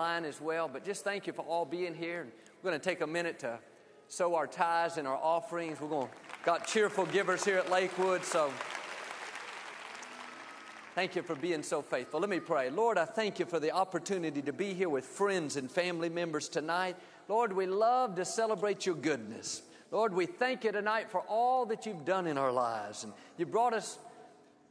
line as well. But just thank you for all being here. We're going to take a minute to sow our tithes and our offerings. We're going to got cheerful givers here at Lakewood, so thank you for being so faithful. Let me pray. Lord, I thank you for the opportunity to be here with friends and family members tonight. Lord, we love to celebrate your goodness. Lord, we thank you tonight for all that you've done in our lives. And you brought us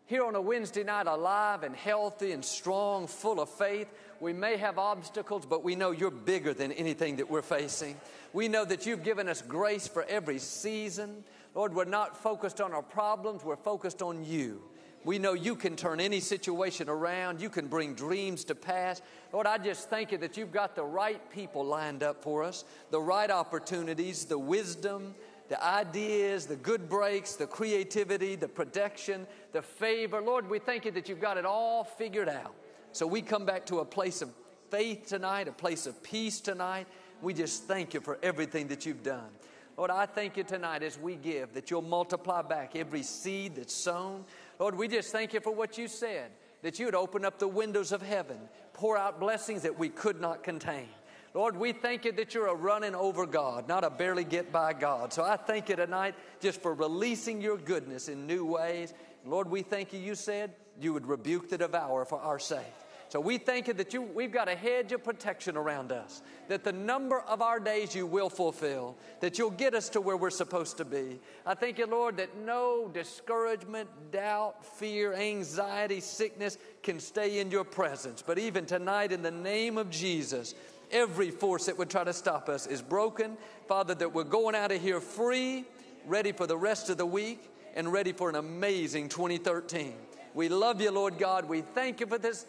here on a Wednesday night alive and healthy and strong, full of faith. We may have obstacles, but we know you're bigger than anything that we're facing. We know that you've given us grace for every season. Lord, we're not focused on our problems, we're focused on you. We know you can turn any situation around. You can bring dreams to pass. Lord, I just thank you that you've got the right people lined up for us, the right opportunities, the wisdom, the ideas, the good breaks, the creativity, the protection, the favor. Lord, we thank you that you've got it all figured out. So we come back to a place of faith tonight, a place of peace tonight. We just thank you for everything that you've done. Lord, I thank you tonight as we give that you'll multiply back every seed that's sown. Lord, we just thank you for what you said, that you would open up the windows of heaven, pour out blessings that we could not contain. Lord, we thank you that you're a running over God, not a barely get by God. So I thank you tonight just for releasing your goodness in new ways. Lord, we thank you, you said you would rebuke the devourer for our sake. So we thank you that you, we've got a hedge of protection around us, that the number of our days you will fulfill, that you'll get us to where we're supposed to be. I thank you, Lord, that no discouragement, doubt, fear, anxiety, sickness can stay in your presence. But even tonight, in the name of Jesus, every force that would try to stop us is broken. Father, that we're going out of here free, ready for the rest of the week, and ready for an amazing 2013. We love you, Lord God. We thank you for this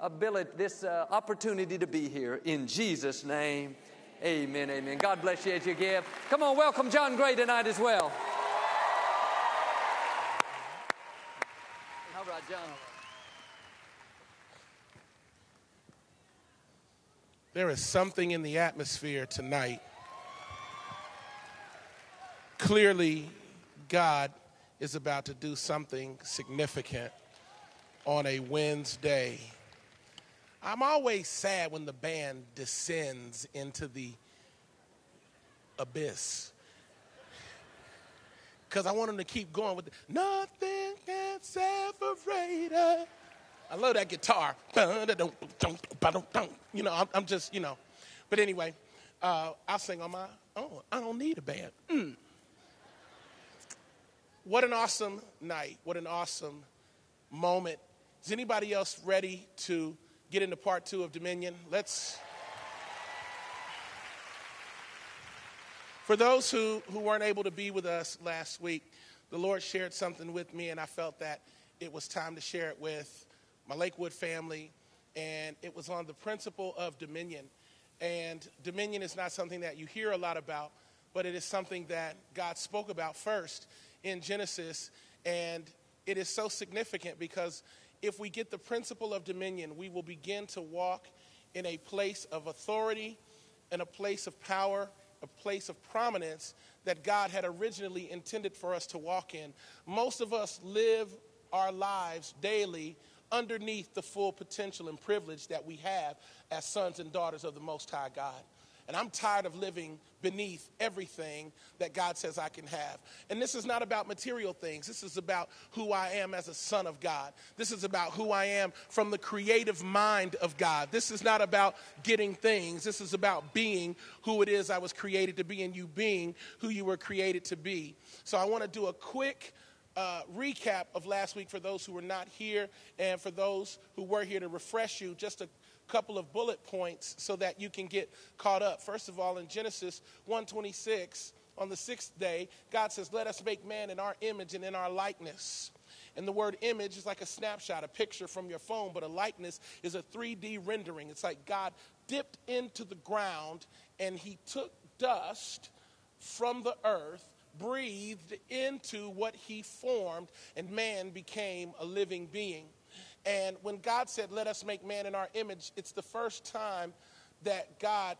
ability, this uh, opportunity to be here. In Jesus' name, amen, amen. God bless you as you give. Come on, welcome John Gray tonight as well. All right, John. There is something in the atmosphere tonight. Clearly, God is about to do something significant on a Wednesday. I'm always sad when the band descends into the abyss. Because I want them to keep going with the, nothing can separate us. I love that guitar. You know, I'm, just, you know. But anyway, uh, I'll sing on my own. I don't need a band. Mm. What an awesome night. What an awesome moment. Is anybody else ready to get into part two of Dominion? Let's. For those who, who weren't able to be with us last week, the Lord shared something with me, and I felt that it was time to share it with my Lakewood family, and it was on the principle of dominion. And dominion is not something that you hear a lot about, but it is something that God spoke about first in Genesis. And it is so significant because if we get the principle of dominion, we will begin to walk in a place of authority, in a place of power, a place of prominence that God had originally intended for us to walk in. Most of us live our lives daily underneath the full potential and privilege that we have as sons and daughters of the Most High God. And I'm tired of living beneath everything that God says I can have. And this is not about material things. This is about who I am as a son of God. This is about who I am from the creative mind of God. This is not about getting things. This is about being who it is I was created to be and you being who you were created to be. So I want to do a quick uh, recap of last week for those who were not here and for those who were here to refresh you. Just a couple of bullet points so that you can get caught up. First of all, in Genesis 126, on the sixth day, God says, Let us make man in our image and in our likeness. And the word image is like a snapshot, a picture from your phone, but a likeness is a 3D rendering. It's like God dipped into the ground and he took dust from the earth breathed into what he formed, and man became a living being. And when God said, Let us make man in our image, it's the first time that God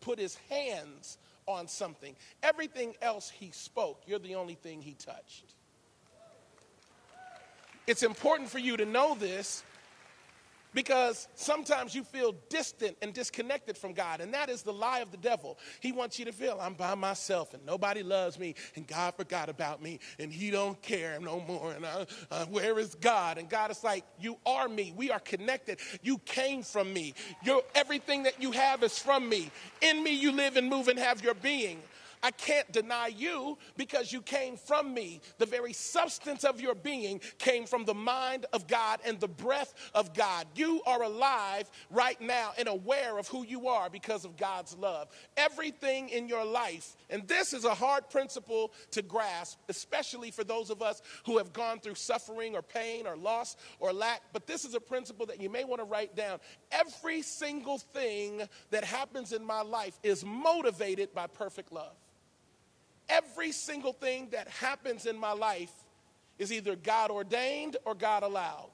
put his hands on something. Everything else he spoke, you're the only thing he touched. It's important for you to know this because sometimes you feel distant and disconnected from God, and that is the lie of the devil. He wants you to feel I'm by myself and nobody loves me, and God forgot about me, and He don't care no more. And uh, uh, where is God? And God is like, You are me. We are connected. You came from me. Your everything that you have is from me. In me, you live and move and have your being. I can't deny you because you came from me. The very substance of your being came from the mind of God and the breath of God. You are alive right now and aware of who you are because of God's love. Everything in your life, and this is a hard principle to grasp, especially for those of us who have gone through suffering or pain or loss or lack, but this is a principle that you may want to write down. Every single thing that happens in my life is motivated by perfect love. Every single thing that happens in my life is either God ordained or God allowed.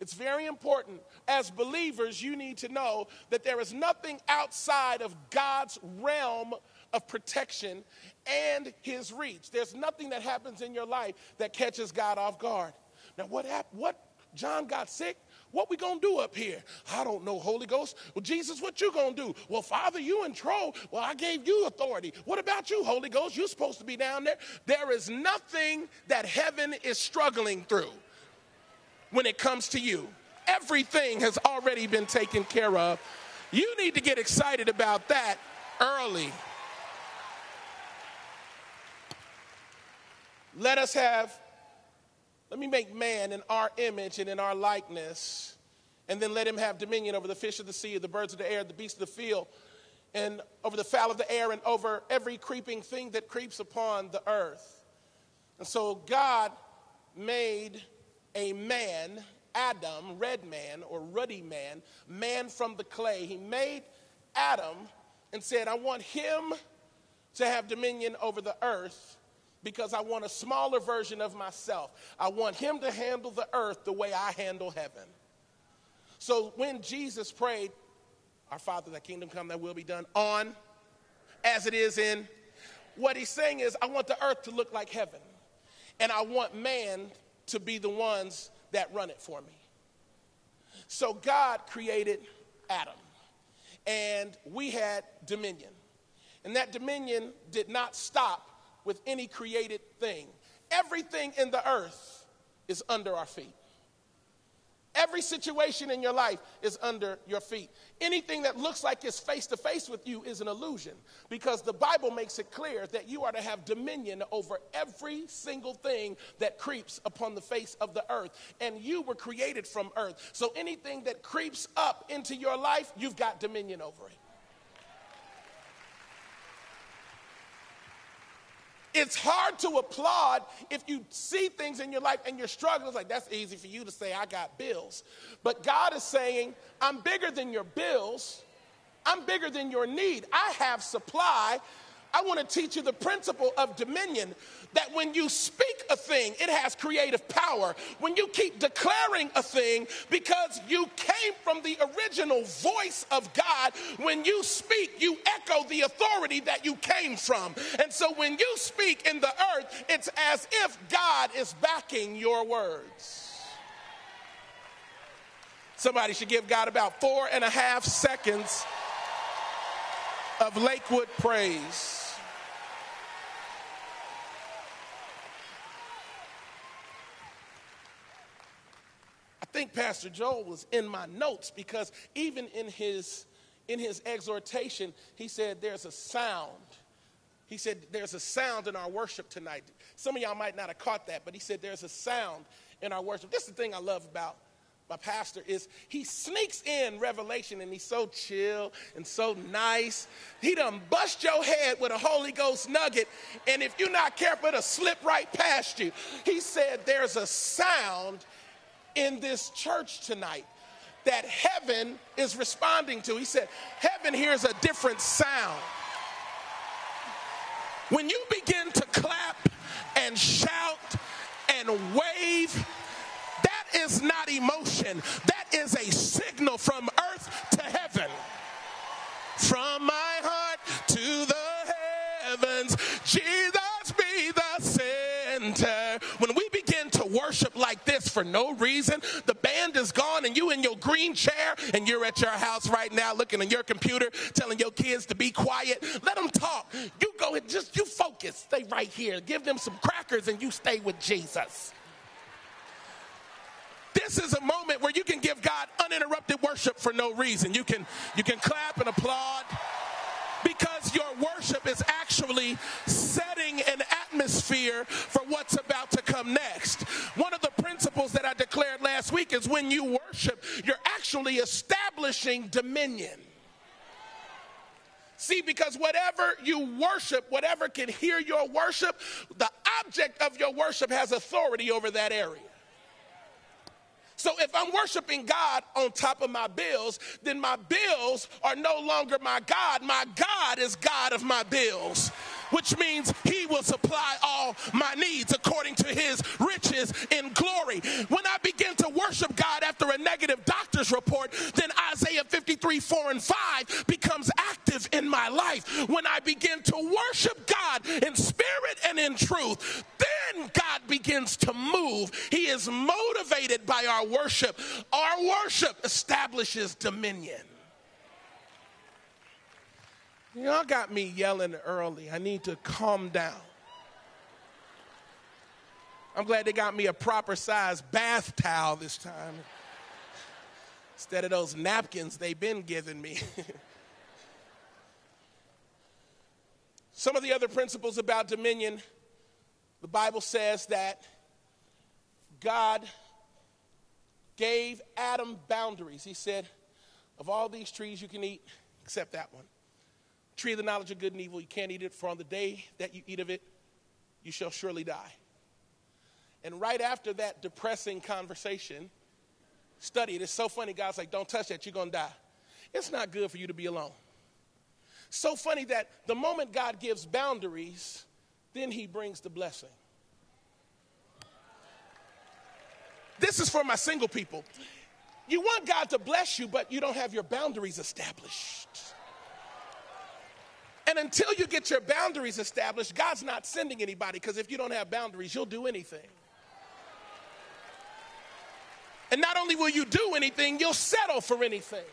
It's very important. As believers, you need to know that there is nothing outside of God's realm of protection and his reach. There's nothing that happens in your life that catches God off guard. Now, what happened? What John got sick? What we gonna do up here? I don't know, Holy Ghost. Well, Jesus, what you gonna do? Well, Father, you in control. Well, I gave you authority. What about you, Holy Ghost? You're supposed to be down there. There is nothing that heaven is struggling through when it comes to you. Everything has already been taken care of. You need to get excited about that early. Let us have let me make man in our image and in our likeness, and then let him have dominion over the fish of the sea, the birds of the air, the beasts of the field, and over the fowl of the air, and over every creeping thing that creeps upon the earth. And so God made a man, Adam, red man or ruddy man, man from the clay. He made Adam and said, I want him to have dominion over the earth because I want a smaller version of myself. I want him to handle the earth the way I handle heaven. So when Jesus prayed, Our Father, thy kingdom come, thy will be done on as it is in, what he's saying is, I want the earth to look like heaven. And I want man to be the ones that run it for me. So God created Adam, and we had dominion. And that dominion did not stop with any created thing. Everything in the earth is under our feet. Every situation in your life is under your feet. Anything that looks like it's face to face with you is an illusion because the Bible makes it clear that you are to have dominion over every single thing that creeps upon the face of the earth. And you were created from earth. So anything that creeps up into your life, you've got dominion over it. It's hard to applaud if you see things in your life and you're struggling. It's like, that's easy for you to say, I got bills. But God is saying, I'm bigger than your bills. I'm bigger than your need. I have supply I want to teach you the principle of dominion that when you speak a thing, it has creative power. When you keep declaring a thing because you came from the original voice of God, when you speak, you echo the authority that you came from. And so when you speak in the earth, it's as if God is backing your words. Somebody should give God about four and a half seconds of Lakewood praise. Think Pastor Joel was in my notes because even in his in his exhortation, he said there's a sound. He said there's a sound in our worship tonight. Some of y'all might not have caught that, but he said there's a sound in our worship. This is the thing I love about my pastor is he sneaks in revelation and he's so chill and so nice. He done bust your head with a Holy Ghost nugget, and if you're not careful, it'll slip right past you. He said there's a sound in this church tonight that heaven is responding to. He said, Heaven hears a different sound. When you begin to clap and shout and wave, that is not emotion, that is a signal from earth to heaven. From my heart to the heavens, Jesus for no reason. The band is gone and you in your green chair and you're at your house right now looking at your computer telling your kids to be quiet. Let them talk. You go ahead, just you focus. Stay right here. Give them some crackers and you stay with Jesus. This is a moment where you can give God uninterrupted worship for no reason. You can you can clap and applaud because your worship is actually setting an atmosphere for what's about to come next. Principles that I declared last week is when you worship, you're actually establishing dominion. See, because whatever you worship, whatever can hear your worship, the object of your worship has authority over that area. So if I'm worshiping God on top of my bills, then my bills are no longer my God. My God is God of my bills which means he will supply all my needs according to his riches in glory. When I begin to worship God after a negative doctor's report, then Isaiah 53, 4 and 5 becomes active in my life. When I begin to worship God in spirit and in truth, then God begins to move. He is motivated by our worship. Our worship establishes dominion. Y'all got me yelling early. I need to calm down. I'm glad they got me a proper size bath towel this time instead of those napkins they've been giving me. Some of the other principles about dominion, the Bible says that God gave Adam boundaries. He said, Of all these trees you can eat, except that one. Tree of the knowledge of good and evil, you can't eat it, for on the day that you eat of it, you shall surely die. And right after that depressing conversation, study it. It's so funny. God's like, don't touch that, you're to die. It's not good for you to be alone. So funny that the moment God gives boundaries, then he brings the blessing. This is for my single people. You want God to bless you, but you don't have your boundaries established. And until you get your boundaries established, God's not sending anybody because if you don't have boundaries, you'll do anything. And not only will you do anything, you'll settle for anything.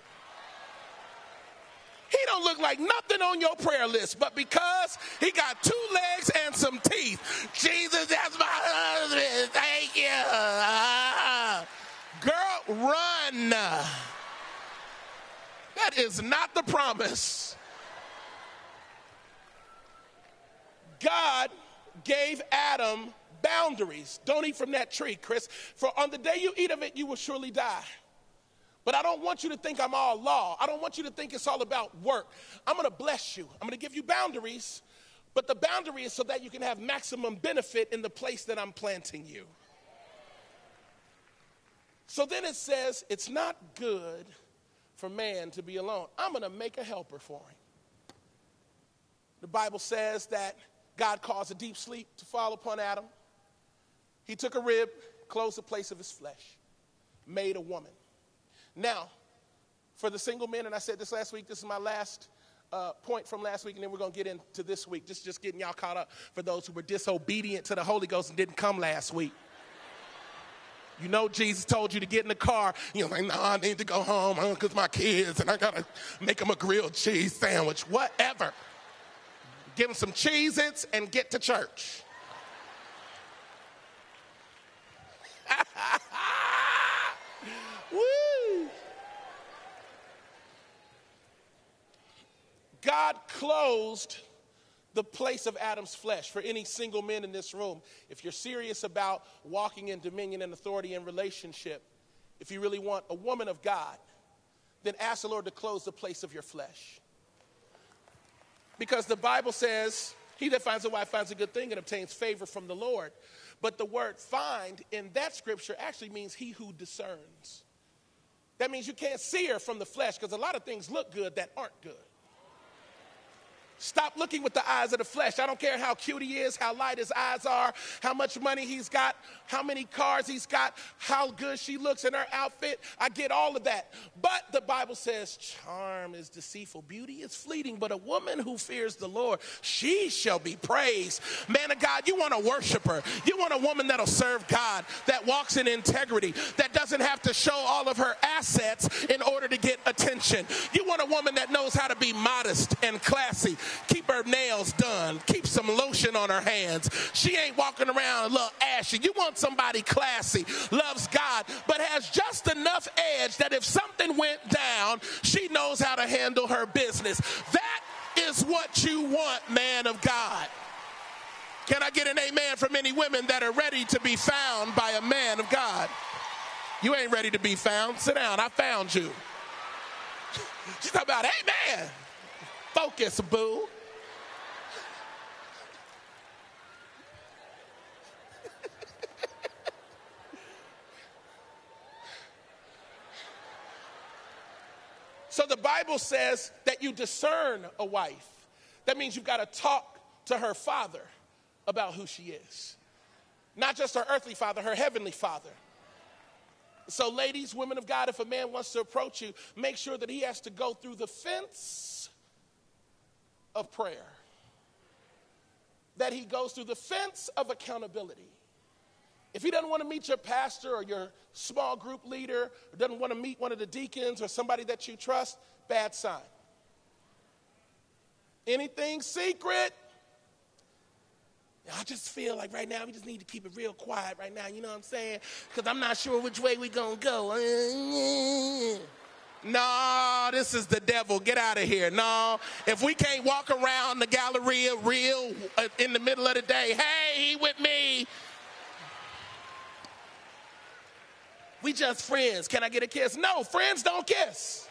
He don't look like nothing on your prayer list, but because he got two legs and some teeth, Jesus, that's my husband. Thank you. Girl, run. That is not the promise. God gave Adam boundaries. Don't eat from that tree, Chris. For on the day you eat of it, you will surely die. But I don't want you to think I'm all law. I don't want you to think it's all about work. I'm going to bless you. I'm going to give you boundaries, but the boundary is so that you can have maximum benefit in the place that I'm planting you. So then it says, it's not good for man to be alone. I'm going to make a helper for him. The Bible says that God caused a deep sleep to fall upon Adam. He took a rib, closed the place of his flesh, made a woman. Now, for the single men, and I said this last week, this is my last uh, point from last week, and then we're going to get into this week. Just, just getting y'all caught up for those who were disobedient to the Holy Ghost and didn't come last week. You know, Jesus told you to get in the car. You're like, no, I need to go home because my kids, and I got to make them a grilled cheese sandwich, whatever give them some Cheez Its, and get to church. Woo! God closed the place of Adam's flesh for any single men in this room. If you're serious about walking in dominion and authority and relationship, if you really want a woman of God, then ask the Lord to close the place of your flesh. Because the Bible says, He that finds a wife finds a good thing and obtains favor from the Lord. But the word find in that scripture actually means he who discerns. That means you can't see her from the flesh because a lot of things look good that aren't good. Stop looking with the eyes of the flesh. I don't care how cute he is, how light his eyes are, how much money he's got, how many cars he's got, how good she looks in her outfit. I get all of that. But the Bible says charm is deceitful, beauty is fleeting, but a woman who fears the Lord, she shall be praised. Man of God, you want a worshiper. You want a woman that'll serve God, that walks in integrity, that doesn't have to show all of her assets in order to get attention. You want a woman that knows how to be modest and classy keep her nails done, keep some lotion on her hands. She ain't walking around a little ashy. You want somebody classy, loves God, but has just enough edge that if something went down, she knows how to handle her business. That is what you want, man of God. Can I get an amen from any women that are ready to be found by a man of God? You ain't ready to be found. Sit down. I found you. She's talking about, amen. Focus, boo. so the Bible says that you discern a wife. That means you've got to talk to her father about who she is. Not just her earthly father, her heavenly father. So, ladies, women of God, if a man wants to approach you, make sure that he has to go through the fence of prayer, that he goes through the fence of accountability. If he doesn't want to meet your pastor or your small group leader, or doesn't want to meet one of the deacons or somebody that you trust, bad sign. Anything secret, I just feel like right now we just need to keep it real quiet right now, you know what I'm saying? Because I'm not sure which way we're going to go. No, this is the devil. Get out of here. No, if we can't walk around the Galleria real uh, in the middle of the day, hey, he with me. We just friends. Can I get a kiss? No, friends don't kiss.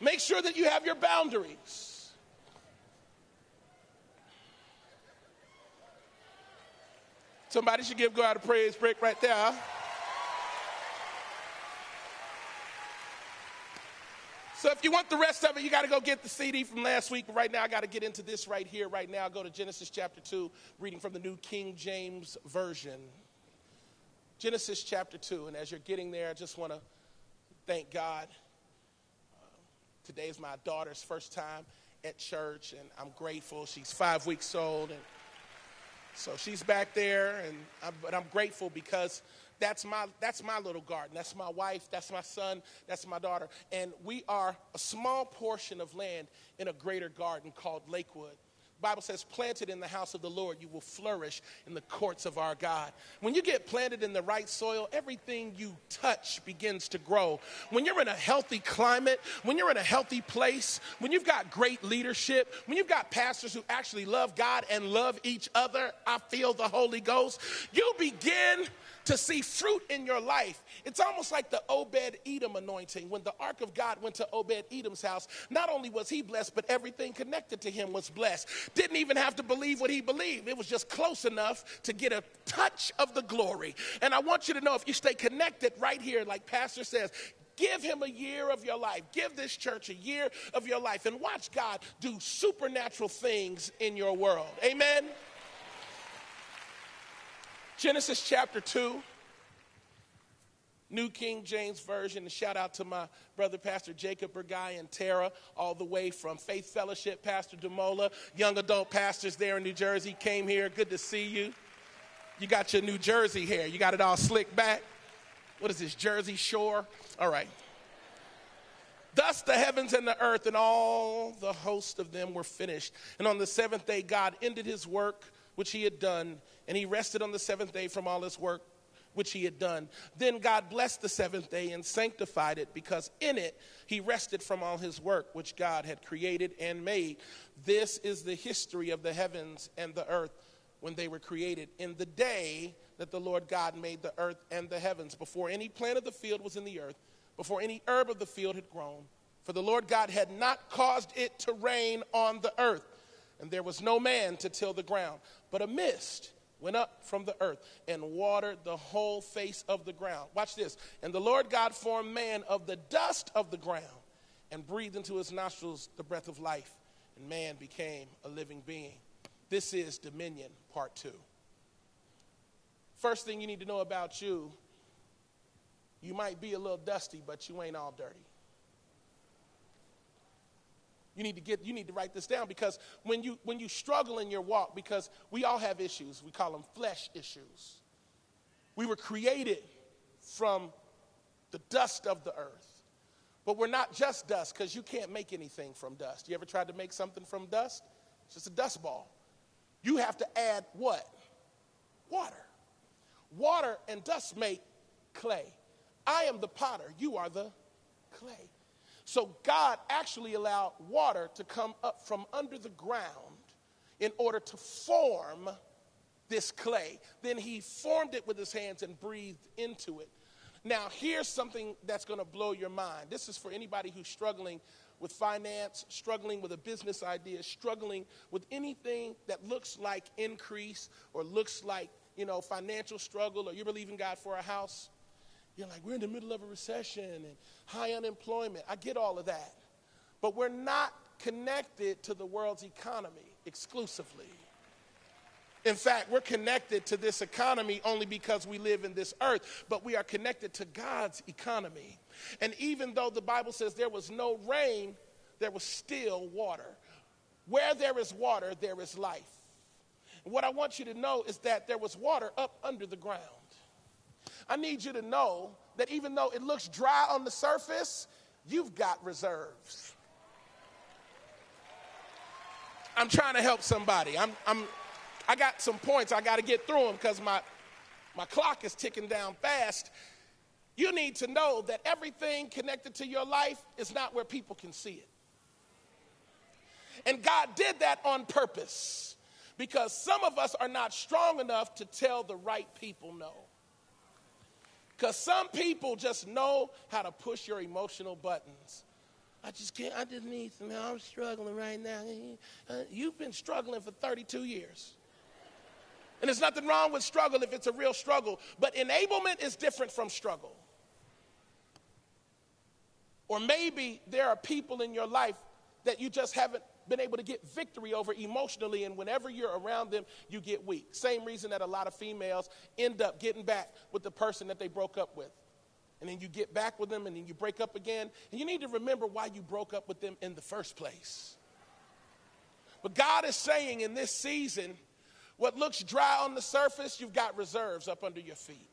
Make sure that you have your boundaries. Somebody should give God a praise break right there. So if you want the rest of it, you got to go get the CD from last week. But right now, I got to get into this right here, right now. Go to Genesis chapter 2, reading from the New King James Version. Genesis chapter 2. And as you're getting there, I just want to thank God. Uh, today is my daughter's first time at church, and I'm grateful. She's five weeks old. And so she's back there, and I'm, but I'm grateful because that's my that's my little garden. That's my wife. That's my son. That's my daughter, and we are a small portion of land in a greater garden called Lakewood. Bible says, planted in the house of the Lord, you will flourish in the courts of our God. When you get planted in the right soil, everything you touch begins to grow. When you're in a healthy climate, when you're in a healthy place, when you've got great leadership, when you've got pastors who actually love God and love each other, I feel the Holy Ghost, you begin to see fruit in your life. It's almost like the Obed Edom anointing. When the ark of God went to Obed Edom's house, not only was he blessed, but everything connected to him was blessed. Didn't even have to believe what he believed, it was just close enough to get a touch of the glory. And I want you to know if you stay connected right here, like Pastor says, Give him a year of your life. Give this church a year of your life and watch God do supernatural things in your world. Amen. Genesis chapter 2, New King James Version. And shout out to my brother, Pastor Jacob Burgai and Tara, all the way from Faith Fellowship, Pastor Demola, young adult pastors there in New Jersey came here. Good to see you. You got your New Jersey hair. You got it all slicked back. What is this, Jersey Shore? All right. Thus the heavens and the earth and all the host of them were finished. And on the seventh day, God ended his work which he had done, and he rested on the seventh day from all his work which he had done. Then God blessed the seventh day and sanctified it, because in it he rested from all his work which God had created and made. This is the history of the heavens and the earth when they were created. In the day that the Lord God made the earth and the heavens, before any plant of the field was in the earth, before any herb of the field had grown, for the Lord God had not caused it to rain on the earth and there was no man to till the ground. But a mist went up from the earth and watered the whole face of the ground. Watch this. And the Lord God formed man of the dust of the ground and breathed into his nostrils the breath of life, and man became a living being. This is dominion, part two. First thing you need to know about you you might be a little dusty, but you ain't all dirty. You need to get you need to write this down because when you when you struggle in your walk because we all have issues. We call them flesh issues. We were created from the dust of the earth. But we're not just dust because you can't make anything from dust. You ever tried to make something from dust? It's just a dust ball. You have to add what? Water. Water and dust make clay. I am the potter, you are the clay. So God actually allowed water to come up from under the ground in order to form this clay. Then he formed it with his hands and breathed into it. Now, here's something that's going to blow your mind. This is for anybody who's struggling with finance, struggling with a business idea, struggling with anything that looks like increase or looks like, you know, financial struggle or you're believing God for a house. You're like, we're in the middle of a recession and high unemployment. I get all of that. But we're not connected to the world's economy exclusively. In fact, we're connected to this economy only because we live in this earth, but we are connected to God's economy. And even though the Bible says there was no rain, there was still water. Where there is water, there is life. What I want you to know is that there was water up under the ground. I need you to know that even though it looks dry on the surface, you've got reserves. I'm trying to help somebody. I'm, I'm, I got some points. I got to get through them because my, my clock is ticking down fast. You need to know that everything connected to your life is not where people can see it. And God did that on purpose because some of us are not strong enough to tell the right people no. Because some people just know how to push your emotional buttons. I just can't, I just need some help. I'm struggling right now. Uh, you've been struggling for 32 years. And there's nothing wrong with struggle if it's a real struggle, but enablement is different from struggle. Or maybe there are people in your life that you just haven't been able to get victory over emotionally, and whenever you're around them, you get weak. Same reason that a lot of females end up getting back with the person that they broke up with. And then you get back with them, and then you break up again. And you need to remember why you broke up with them in the first place. But God is saying in this season, what looks dry on the surface, you've got reserves up under your feet.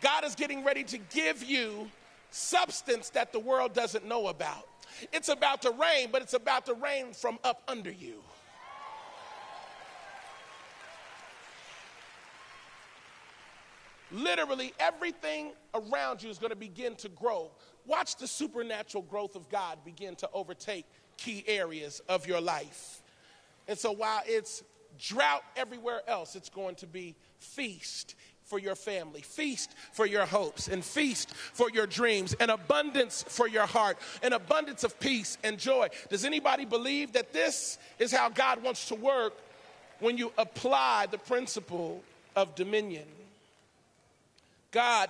God is getting ready to give you substance that the world doesn't know about. It's about to rain, but it's about to rain from up under you. Literally, everything around you is going to begin to grow. Watch the supernatural growth of God begin to overtake key areas of your life. And so, while it's drought everywhere else, it's going to be feast for your family, feast for your hopes, and feast for your dreams, and abundance for your heart, an abundance of peace and joy. Does anybody believe that this is how God wants to work when you apply the principle of dominion? God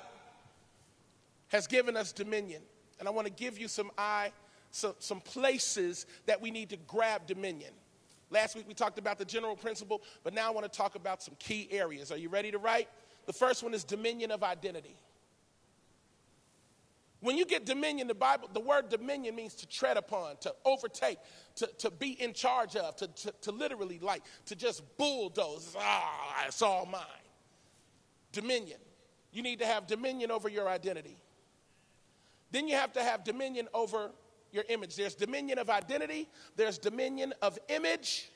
has given us dominion, and I want to give you some eye, some, some places that we need to grab dominion. Last week we talked about the general principle, but now I want to talk about some key areas. Are you ready to write? The first one is dominion of identity. When you get dominion, the Bible, the word dominion means to tread upon, to overtake, to, to be in charge of, to, to, to literally like, to just bulldoze. Ah, it's all mine. Dominion. You need to have dominion over your identity. Then you have to have dominion over your image. There's dominion of identity, there's dominion of image.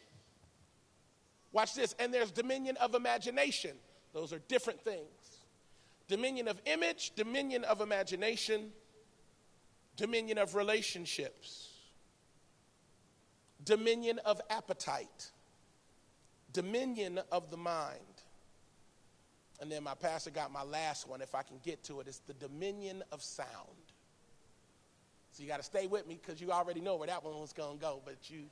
Watch this, and there's dominion of imagination. Those are different things. Dominion of image, dominion of imagination, dominion of relationships, dominion of appetite, dominion of the mind. And then my pastor got my last one, if I can get to it, it's the dominion of sound. So you got to stay with me because you already know where that one was going to go, but you,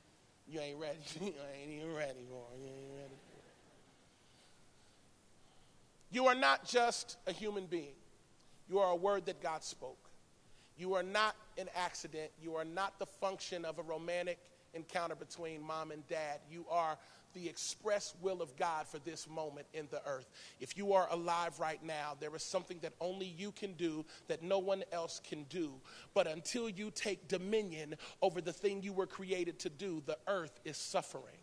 you ain't ready. you ain't even ready for it. You are not just a human being, you are a word that God spoke. You are not an accident. You are not the function of a romantic encounter between mom and dad. You are the express will of God for this moment in the earth. If you are alive right now, there is something that only you can do that no one else can do. But until you take dominion over the thing you were created to do, the earth is suffering.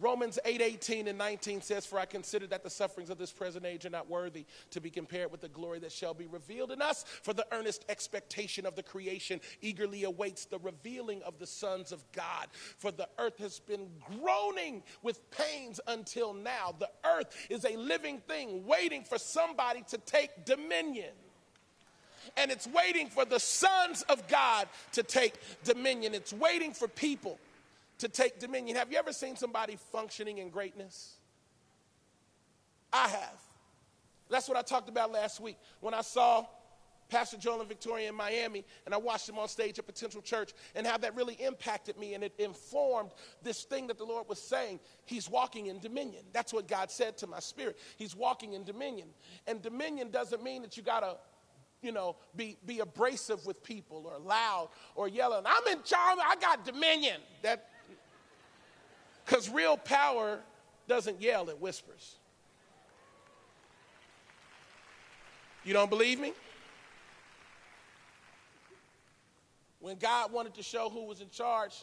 Romans 8 18 and 19 says, For I consider that the sufferings of this present age are not worthy to be compared with the glory that shall be revealed in us. For the earnest expectation of the creation eagerly awaits the revealing of the sons of God. For the earth has been groaning with pains until now. The earth is a living thing waiting for somebody to take dominion and it's waiting for the sons of God to take dominion. It's waiting for people to take dominion. Have you ever seen somebody functioning in greatness? I have. That's what I talked about last week when I saw Pastor Joel and Victoria in Miami, and I watched them on stage at Potential Church, and how that really impacted me, and it informed this thing that the Lord was saying. He's walking in dominion. That's what God said to my spirit. He's walking in dominion. And dominion doesn't mean that you got to you know, be, be abrasive with people or loud or yelling, I'm in charge, I got dominion. That because real power doesn't yell, it whispers. You don't believe me? When God wanted to show who was in charge,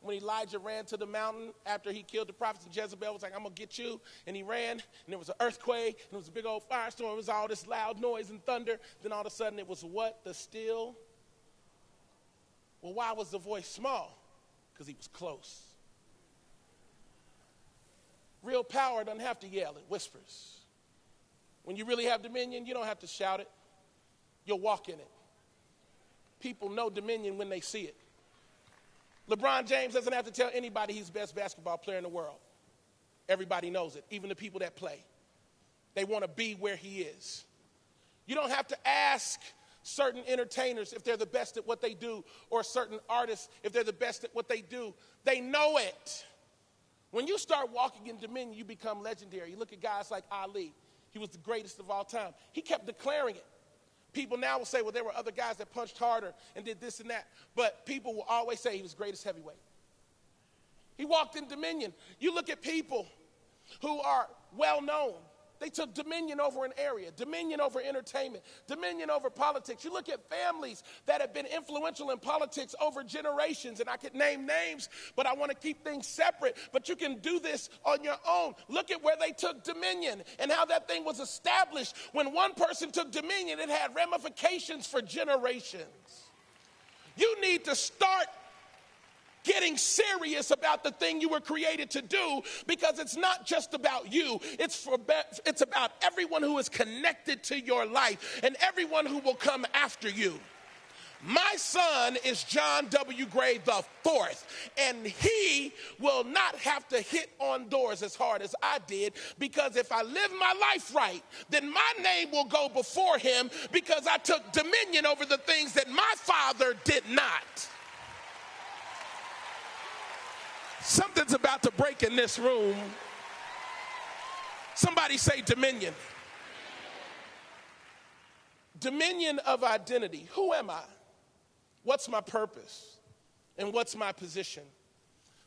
when Elijah ran to the mountain after he killed the prophets, and Jezebel was like, I'm going to get you. And he ran, and there was an earthquake, and it was a big old firestorm. It was all this loud noise and thunder. Then all of a sudden, it was what? The still. Well, why was the voice small? Because he was close. Real power doesn't have to yell, it whispers. When you really have dominion, you don't have to shout it, you'll walk in it. People know dominion when they see it. LeBron James doesn't have to tell anybody he's the best basketball player in the world. Everybody knows it, even the people that play. They want to be where he is. You don't have to ask certain entertainers if they're the best at what they do, or certain artists if they're the best at what they do. They know it. When you start walking in dominion, you become legendary. You look at guys like Ali, he was the greatest of all time. He kept declaring it. People now will say, well, there were other guys that punched harder and did this and that. But people will always say he was greatest heavyweight. He walked in dominion. You look at people who are well known, they took dominion over an area, dominion over entertainment, dominion over politics. You look at families that have been influential in politics over generations, and I could name names, but I want to keep things separate. But you can do this on your own. Look at where they took dominion and how that thing was established. When one person took dominion, it had ramifications for generations. You need to start getting serious about the thing you were created to do because it's not just about you. It's for it's about everyone who is connected to your life and everyone who will come after you. My son is John W. Gray the fourth, and he will not have to hit on doors as hard as I did because if I live my life right, then my name will go before him because I took dominion over the things that my father did not. Something's about to break in this room. Somebody say dominion. Dominion of identity. Who am I? What's my purpose? And what's my position?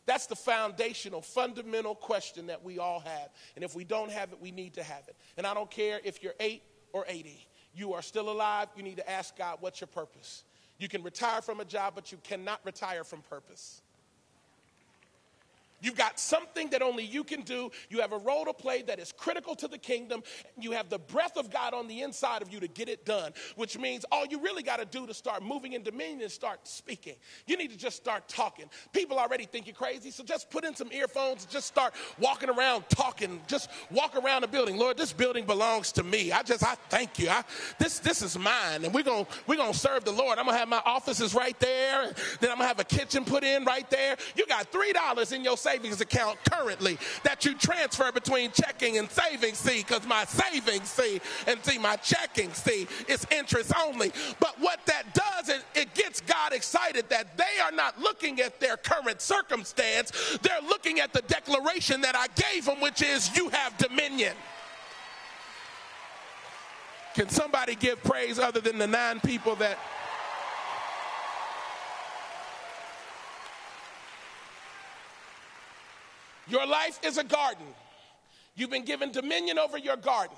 That's the foundational, fundamental question that we all have. And if we don't have it, we need to have it. And I don't care if you're eight or 80, you are still alive. You need to ask God, what's your purpose? You can retire from a job, but you cannot retire from purpose. You've got something that only you can do. You have a role to play that is critical to the kingdom. You have the breath of God on the inside of you to get it done, which means all you really got to do to start moving in dominion is start speaking. You need to just start talking. People already think you're crazy, so just put in some earphones just start walking around talking. Just walk around the building. Lord, this building belongs to me. I just I thank you. I, this this is mine, and we're gonna we're gonna serve the Lord. I'm gonna have my offices right there. Then I'm gonna have a kitchen put in right there. You got three dollars in your savings account currently that you transfer between checking and savings. See, because my savings, see, and see, my checking, see, is interest only. But what that does, is it gets God excited that they are not looking at their current circumstance, they're looking at the declaration that I gave them, which is, You have dominion. Can somebody give praise other than the nine people that. Your life is a garden. You've been given dominion over your garden.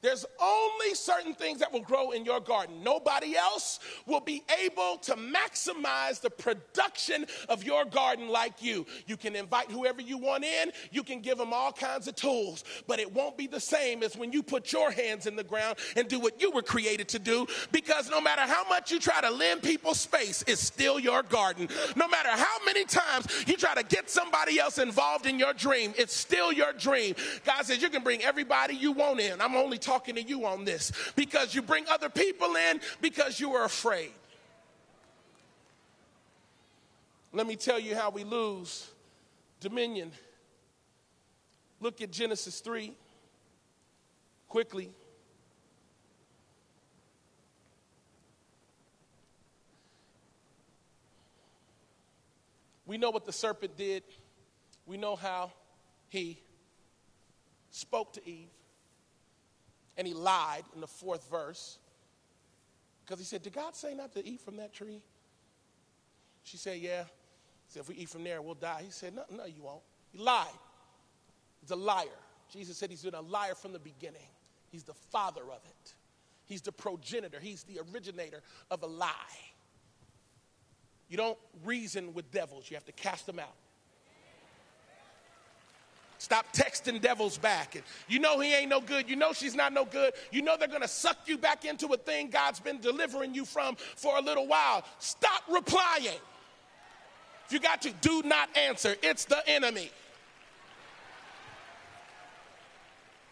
There's only certain things that will grow in your garden. Nobody else will be able to maximize the production of your garden like you. You can invite whoever you want in, you can give them all kinds of tools, but it won't be the same as when you put your hands in the ground and do what you were created to do because no matter how much you try to lend people space, it's still your garden. No matter how many times you try to get somebody else involved in your dream, it's still your dream. God says you can bring everybody you want in. I'm only talking to you on this because you bring other people in because you are afraid. Let me tell you how we lose dominion. Look at Genesis 3 quickly. We know what the serpent did. We know how he spoke to Eve and he lied in the fourth verse because he said, Did God say not to eat from that tree? She said, Yeah. He said, If we eat from there, we'll die. He said, No, no, you won't. He lied. He's a liar. Jesus said he's been a liar from the beginning. He's the father of it. He's the progenitor. He's the originator of a lie. You don't reason with devils, you have to cast them out. Stop texting devils back. And you know he ain't no good. You know she's not no good. You know they're going to suck you back into a thing God's been delivering you from for a little while. Stop replying. If you got to, do not answer. It's the enemy.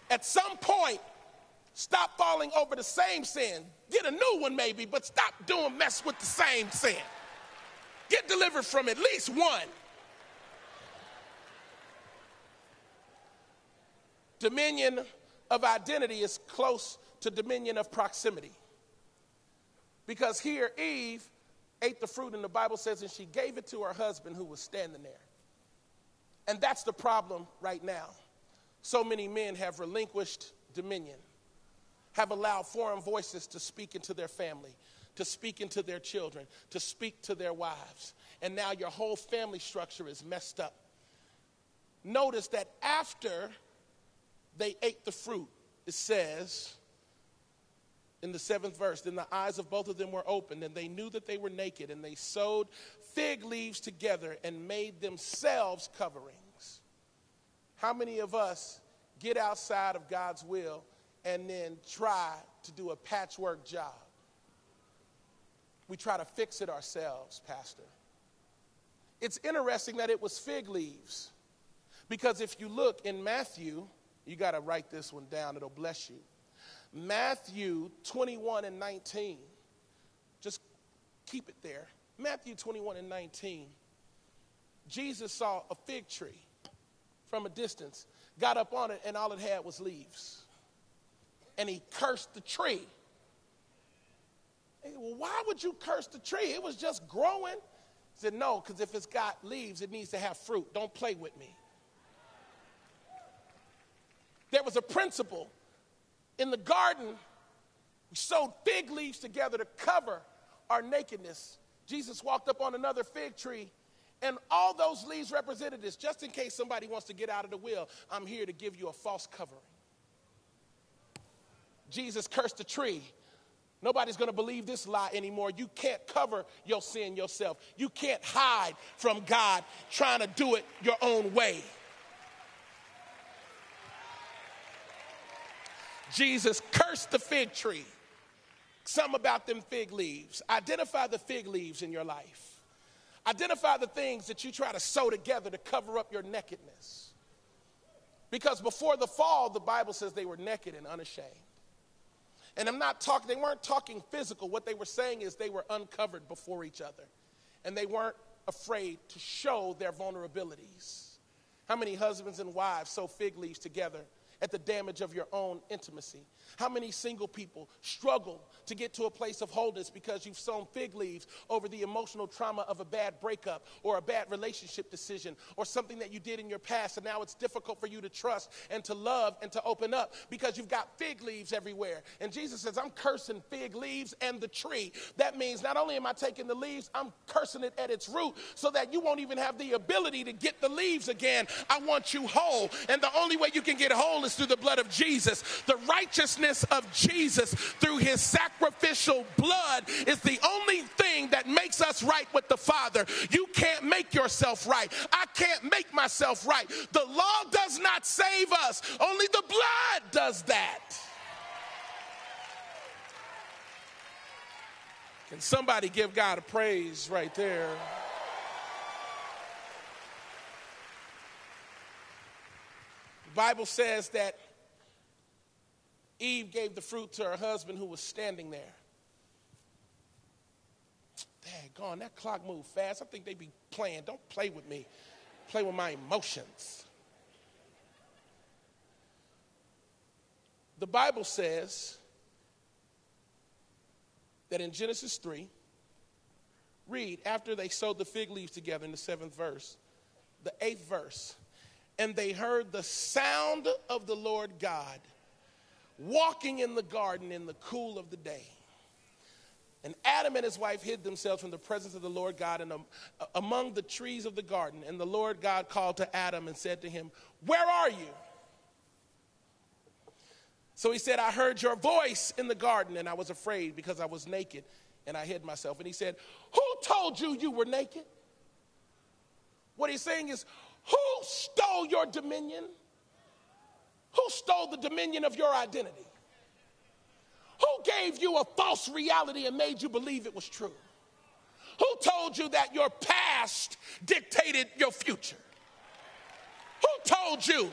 At some point, stop falling over the same sin. Get a new one maybe, but stop doing mess with the same sin. Get delivered from at least one. Dominion of identity is close to dominion of proximity. Because here, Eve ate the fruit, and the Bible says, and she gave it to her husband who was standing there. And that's the problem right now. So many men have relinquished dominion, have allowed foreign voices to speak into their family, to speak into their children, to speak to their wives. And now your whole family structure is messed up. Notice that after they ate the fruit, it says in the seventh verse, then the eyes of both of them were opened, and they knew that they were naked, and they sewed fig leaves together and made themselves coverings. How many of us get outside of God's will and then try to do a patchwork job? We try to fix it ourselves, Pastor. It's interesting that it was fig leaves. Because if you look in Matthew you got to write this one down, it'll bless you. Matthew 21 and 19. Just keep it there. Matthew 21 and 19. Jesus saw a fig tree from a distance, got up on it, and all it had was leaves. And he cursed the tree. well, why would you curse the tree? It was just growing. He said, no, because if it's got leaves, it needs to have fruit. Don't play with me. There was a principle. In the garden, we sewed fig leaves together to cover our nakedness. Jesus walked up on another fig tree, and all those leaves represented this. Just in case somebody wants to get out of the will, I'm here to give you a false covering. Jesus cursed the tree. Nobody's going to believe this lie anymore. You can't cover your sin yourself. You can't hide from God trying to do it your own way. Jesus cursed the fig tree. Some about them fig leaves. Identify the fig leaves in your life. Identify the things that you try to sew together to cover up your nakedness. Because before the fall, the Bible says they were naked and unashamed. And I'm not talking, they weren't talking physical. What they were saying is they were uncovered before each other. And they weren't afraid to show their vulnerabilities. How many husbands and wives sew fig leaves together at the damage of your own intimacy? How many single people struggle to get to a place of wholeness because you've sown fig leaves over the emotional trauma of a bad breakup or a bad relationship decision or something that you did in your past, and now it's difficult for you to trust and to love and to open up because you've got fig leaves everywhere. And Jesus says, I'm cursing fig leaves and the tree. That means not only am I taking the leaves, I'm cursing it at its root so that you won't even have the ability to get the leaves again. I want you whole. And the only way you can get whole through the blood of Jesus. The righteousness of Jesus through his sacrificial blood is the only thing that makes us right with the Father. You can't make yourself right. I can't make myself right. The law does not save us, only the blood does that. Can somebody give God a praise right there? Bible says that Eve gave the fruit to her husband who was standing there. Daggone, that clock moved fast. I think they be playing. Don't play with me. Play with my emotions. The Bible says that in Genesis 3, read after they sewed the fig leaves together in the seventh verse, the eighth verse, and they heard the sound of the Lord God walking in the garden in the cool of the day. And Adam and his wife hid themselves from the presence of the Lord God in um, a, among the trees of the garden. And the Lord God called to Adam and said to him, Where are you? So he said, I heard your voice in the garden, and I was afraid because I was naked, and I hid myself. And he said, Who told you you were naked? What he's saying is, Who stole your dominion? Who stole the dominion of your identity? Who gave you a false reality and made you believe it was true? Who told you that your past dictated your future? Who told you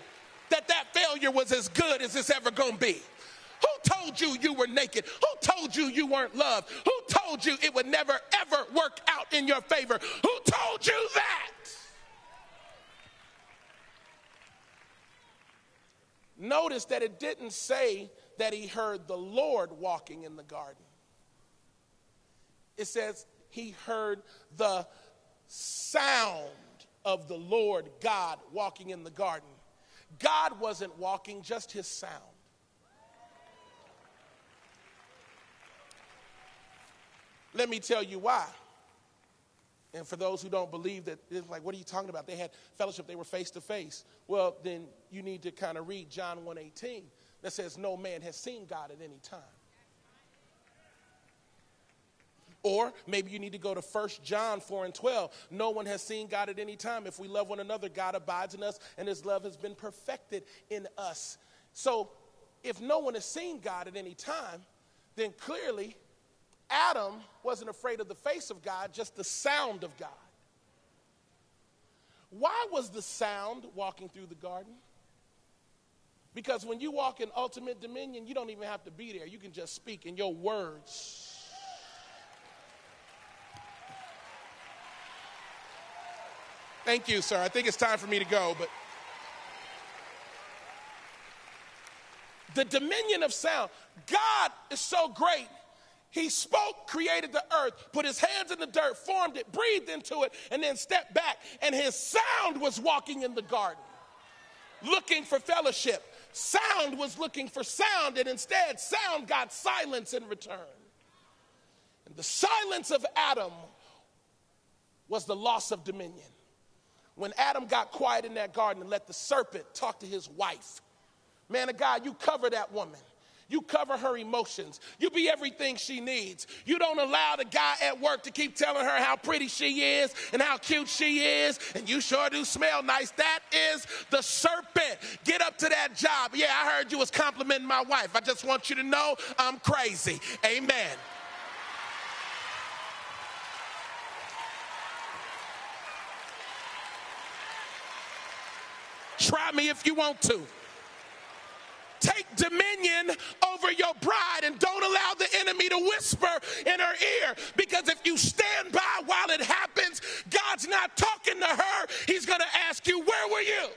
that that failure was as good as it's ever to be? Who told you you were naked? Who told you you weren't loved? Who told you it would never ever work out in your favor? Who told you that? Notice that it didn't say that he heard the Lord walking in the garden. It says he heard the sound of the Lord God walking in the garden. God wasn't walking, just his sound. Let me tell you why. And for those who don't believe that, it's like, what are you talking about? They had fellowship, they were face to face. Well, then you need to kind of read John 1:18 that says, No man has seen God at any time. Or maybe you need to go to 1 John 4 and 12. No one has seen God at any time. If we love one another, God abides in us, and his love has been perfected in us. So if no one has seen God at any time, then clearly Adam wasn't afraid of the face of God, just the sound of God. Why was the sound walking through the garden? Because when you walk in ultimate dominion, you don't even have to be there. You can just speak in your words. Thank you, sir. I think it's time for me to go, but the dominion of sound. God is so great. He spoke, created the earth, put his hands in the dirt, formed it, breathed into it, and then stepped back. And his sound was walking in the garden, looking for fellowship. Sound was looking for sound, and instead, sound got silence in return. And the silence of Adam was the loss of dominion. When Adam got quiet in that garden and let the serpent talk to his wife, man of God, you cover that woman. You cover her emotions. You be everything she needs. You don't allow the guy at work to keep telling her how pretty she is and how cute she is, and you sure do smell nice. That is the serpent. Get up to that job. Yeah, I heard you was complimenting my wife. I just want you to know I'm crazy. Amen. Try me if you want to take dominion over your bride and don't allow the enemy to whisper in her ear. Because if you stand by while it happens, God's not talking to her. He's going to ask you, Where were you?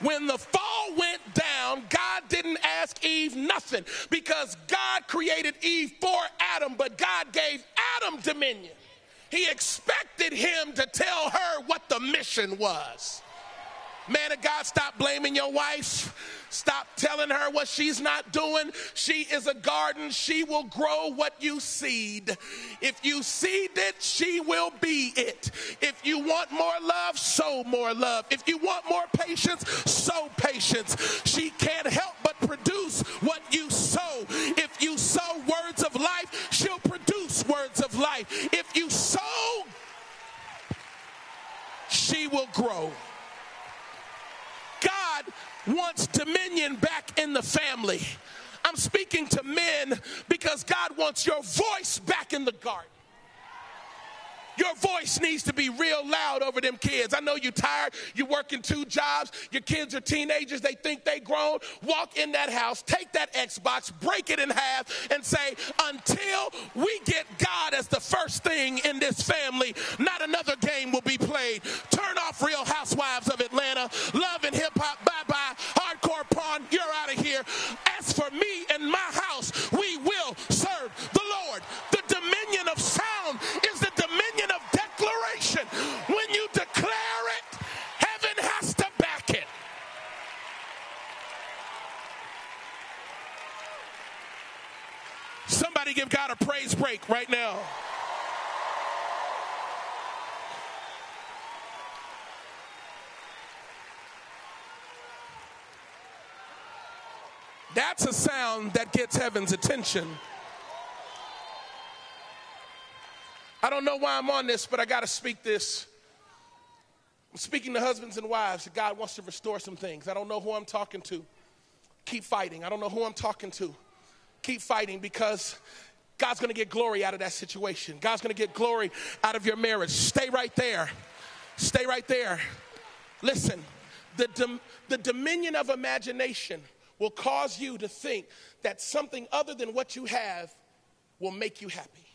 When the fall went down, God didn't ask Eve nothing because God created Eve for Adam, but God gave Adam dominion. He expected him to tell her what the mission was. Man of God, stop blaming your wife. Stop telling her what she's not doing. She is a garden. She will grow what you seed. If you seed it, she will be it. If you want more love, sow more love. If you want more patience, sow patience. She can't help but produce what you sow. If you sow words of life, words of life. If you sow, she will grow. God wants dominion back in the family. I'm speaking to men because God wants your voice back in the garden. Your voice needs to be real loud over them kids. I know you're tired, you're working two jobs, your kids are teenagers, they think they grown. Walk in that house, take that Xbox, break it in half, and say, until we get God as the first thing in this family, not another game will be played. Turn off Real Housewives of Atlanta, love and hip hop, bye bye, hardcore porn, you're out of here. As for me and my house, we will serve the Lord. When you declare it, heaven has to back it. Somebody give God a praise break right now. That's a sound that gets heaven's attention. I don't know why I'm on this, but I got to speak this. I'm speaking to husbands and wives God wants to restore some things. I don't know who I'm talking to. Keep fighting. I don't know who I'm talking to. Keep fighting because God's going to get glory out of that situation. God's going to get glory out of your marriage. Stay right there. Stay right there. Listen, the, dom- the dominion of imagination will cause you to think that something other than what you have will make you happy.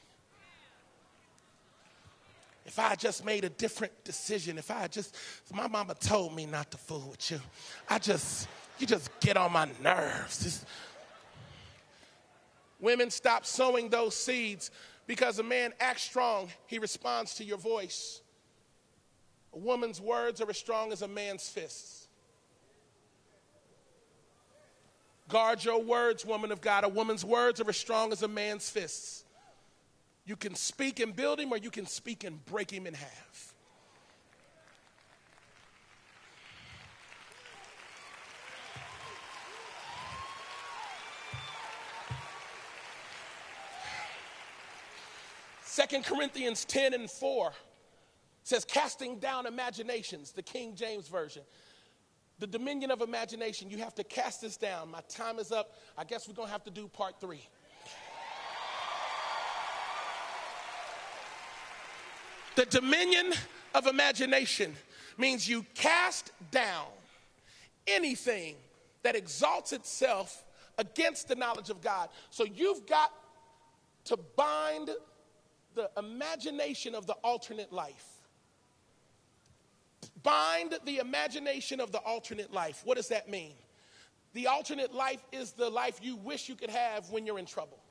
If I just made a different decision, if I just, my mama told me not to fool with you. I just, you just get on my nerves. Women, stop sowing those seeds because a man acts strong, he responds to your voice. A woman's words are as strong as a man's fists. Guard your words, woman of God. A woman's words are as strong as a man's fists. You can speak and build him, or you can speak and break him in half. Second Corinthians 10 and 4 says, casting down imaginations, the King James Version. The dominion of imagination, you have to cast this down. My time is up. I guess we're going to have to do part three. The dominion of imagination means you cast down anything that exalts itself against the knowledge of God. So you've got to bind the imagination of the alternate life. Bind the imagination of the alternate life. What does that mean? The alternate life is the life you wish you could have when you're in trouble.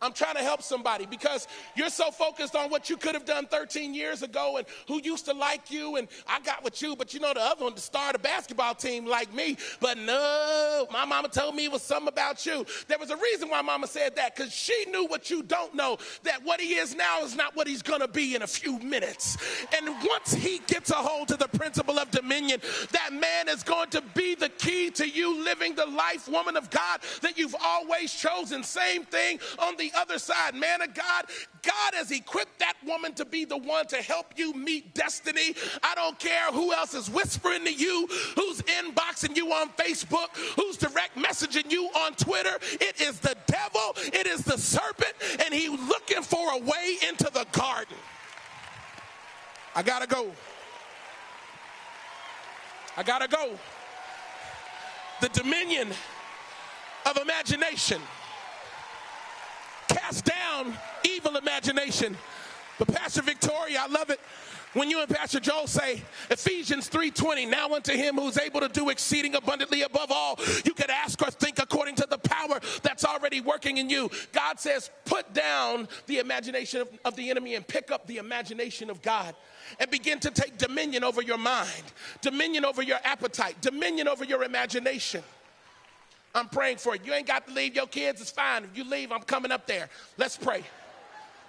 I'm trying to help somebody because you're so focused on what you could have done 13 years ago and who used to like you and I got with you, but you know the other one to start a basketball team like me. But no, my mama told me it was something about you. There was a reason why mama said that because she knew what you don't know that what he is now is not what he's going to be in a few minutes. And once he gets a hold of the principle of dominion, that man is going to be the key to you living the life, woman of God, that you've always chosen. Same thing on the other side. Man of God, God has equipped that woman to be the one to help you meet destiny. I don't care who else is whispering to you, who's inboxing you on Facebook, who's direct messaging you on Twitter. It is the devil, it is the serpent, and he's looking for a way into the garden. I gotta go. I gotta go. The dominion of imagination cast down evil imagination. But Pastor Victoria, I love it When you and Pastor Joel say Ephesians 3:20, now unto him who's able to do exceeding abundantly above all you could ask or think according to the power that's already working in you. God says, put down the imagination of, of the enemy and pick up the imagination of God and begin to take dominion over your mind, dominion over your appetite, dominion over your imagination. I'm praying for you. You ain't got to leave your kids, it's fine. If you leave, I'm coming up there. Let's pray.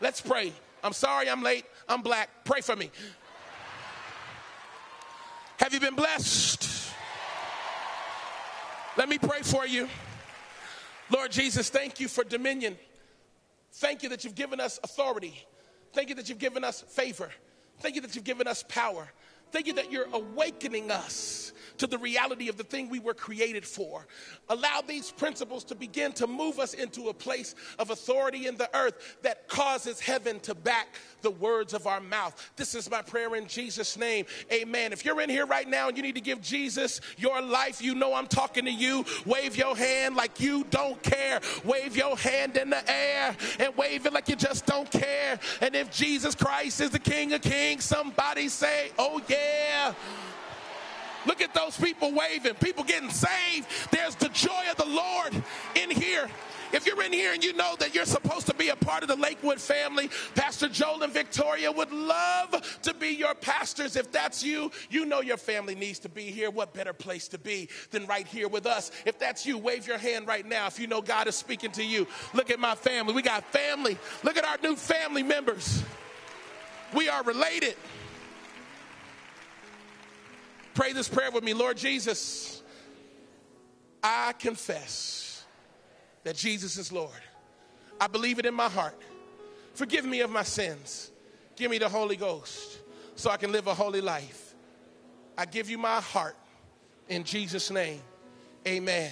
Let's pray. I'm sorry I'm late. I'm black. Pray for me. Have you been blessed? Let me pray for you. Lord Jesus, thank you for dominion. Thank you that you've given us authority. Thank you that you've given us favor. Thank you that you've given us power. Thank you that you're awakening us to the reality of the thing we were created for. Allow these principles to begin to move us into a place of authority in the earth that causes heaven to back the words of our mouth. This is my prayer in Jesus' name. Amen. If you're in here right now and you need to give Jesus your life, you know I'm talking to you. Wave your hand like you don't care. Wave your hand in the air and wave it like you just don't care. And if Jesus Christ is the King of Kings, somebody say, Oh, yeah. Look at those people waving, people getting saved. There's the joy of the Lord in here. If you're in here and you know that you're supposed to be a part of the Lakewood family, Pastor Joel and Victoria would love to be your pastors. If that's you, you know your family needs to be here. What better place to be than right here with us? If that's you, wave your hand right now if you know God is speaking to you. Look at my family. We got family. Look at our new family members. We are related. Pray this prayer with me. Lord Jesus, I confess that Jesus is Lord. I believe it in my heart. Forgive me of my sins. Give me the Holy Ghost so I can live a holy life. I give you my heart in Jesus' name. Amen.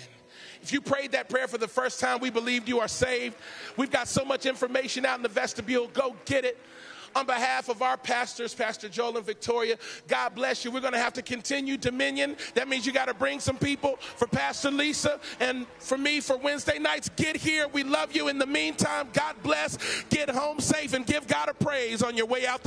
If you prayed that prayer for the first time, we believe you are saved. We've got so much information out in the vestibule. Go get it on behalf of our pastors, Pastor Joel and Victoria, God bless you. We're going to have to continue Dominion. That means you got to bring some people for Pastor Lisa and for me for Wednesday nights. Get here. We love you. In the meantime, God bless. Get home safe and give God a praise on your way out.